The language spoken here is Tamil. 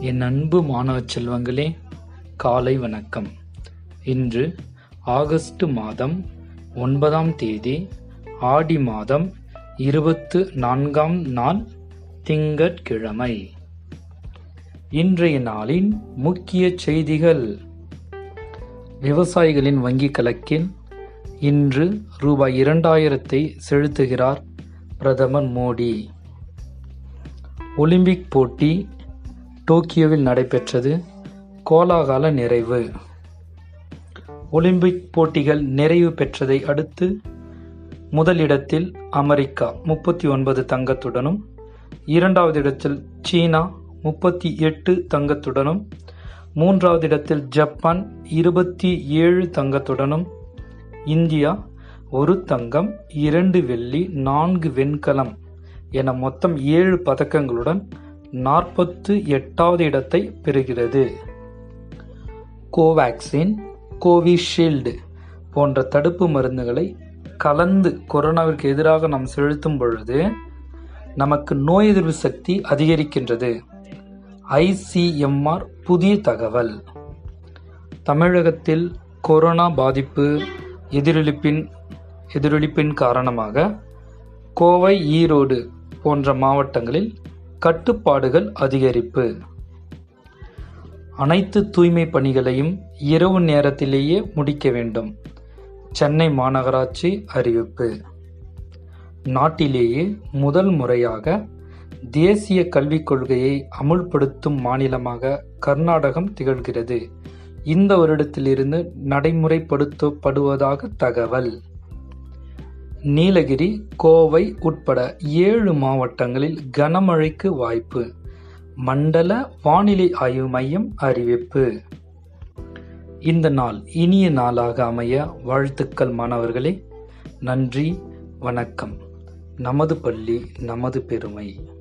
என் அன்பு மாணவ செல்வங்களே காலை வணக்கம். இன்று ஆகஸ்ட் மாதம் ஒன்பதாம் தேதி ஆடி மாதம் இருபத்து நான்காம் நாள் திங்கட்கிழமை. இன்றைய நாளின் முக்கிய செய்திகள். விவசாயிகளின் வங்கி கலக்கில் இன்று ரூபாய் இரண்டாயிரத்தை செலுத்துகிறார் பிரதமர் மோடி. ஒலிம்பிக் போட்டி டோக்கியோவில் நடைபெற்றது கோலாகால நிறைவு. ஒலிம்பிக் போட்டிகள் நிறைவு பெற்றதை அடுத்து முதலிடத்தில் அமெரிக்கா முப்பத்தி ஒன்பது தங்கத்துடனும் இரண்டாவது இடத்தில் சீனா முப்பத்தி எட்டு தங்கத்துடனும் மூன்றாவது இடத்தில் ஜப்பான் இருபத்தி ஏழு தங்கத்துடனும் இந்தியா ஒரு தங்கம் இரண்டு வெள்ளி நான்கு வெண்கலம் என மொத்தம் ஏழு பதக்கங்களுடன் நாற்பத்து எட்டாவது இடத்தை பெறுகிறது. கோவேக்சின் கோவிஷீல்டு போன்ற தடுப்பு மருந்துகளை கலந்து கொரோனாவிற்கு எதிராக நாம் செலுத்தும் பொழுது நமக்கு நோய் எதிர்ப்பு சக்தி அதிகரிக்கின்றது. ஐசிஎம்ஆர் புதிய தகவல். தமிழகத்தில் கொரோனா பாதிப்பு எதிரொலிப்பின் எதிரொலிப்பின் காரணமாக கோவை ஈரோடு போன்ற மாவட்டங்களில் கட்டுப்பாடுகள் அதிகரிப்பு. அனைத்து தூய்மை பணிகளையும் இரவு நேரத்திலேயே முடிக்க வேண்டும். சென்னை மாநகராட்சி அறிவிப்பு. நாட்டிலேயே முதல் முறையாக தேசிய கல்விக் கொள்கையை அமுல்படுத்தும் மாநிலமாக கர்நாடகம் திகழ்கிறது. இந்த வருடத்திலிருந்து நடைமுறைப்படுத்தப்படுவதாக தகவல். நீலகிரி கோவை உட்பட ஏழு மாவட்டங்களில் கனமழைக்கு வாய்ப்பு. மண்டல வானிலை ஆய்வு மையம் அறிவிப்பு. இந்த நாள் இனிய நாளாக அமைய வாழ்த்துக்கள் மாணவர்களே. நன்றி வணக்கம். நமது பள்ளி நமது பெருமை.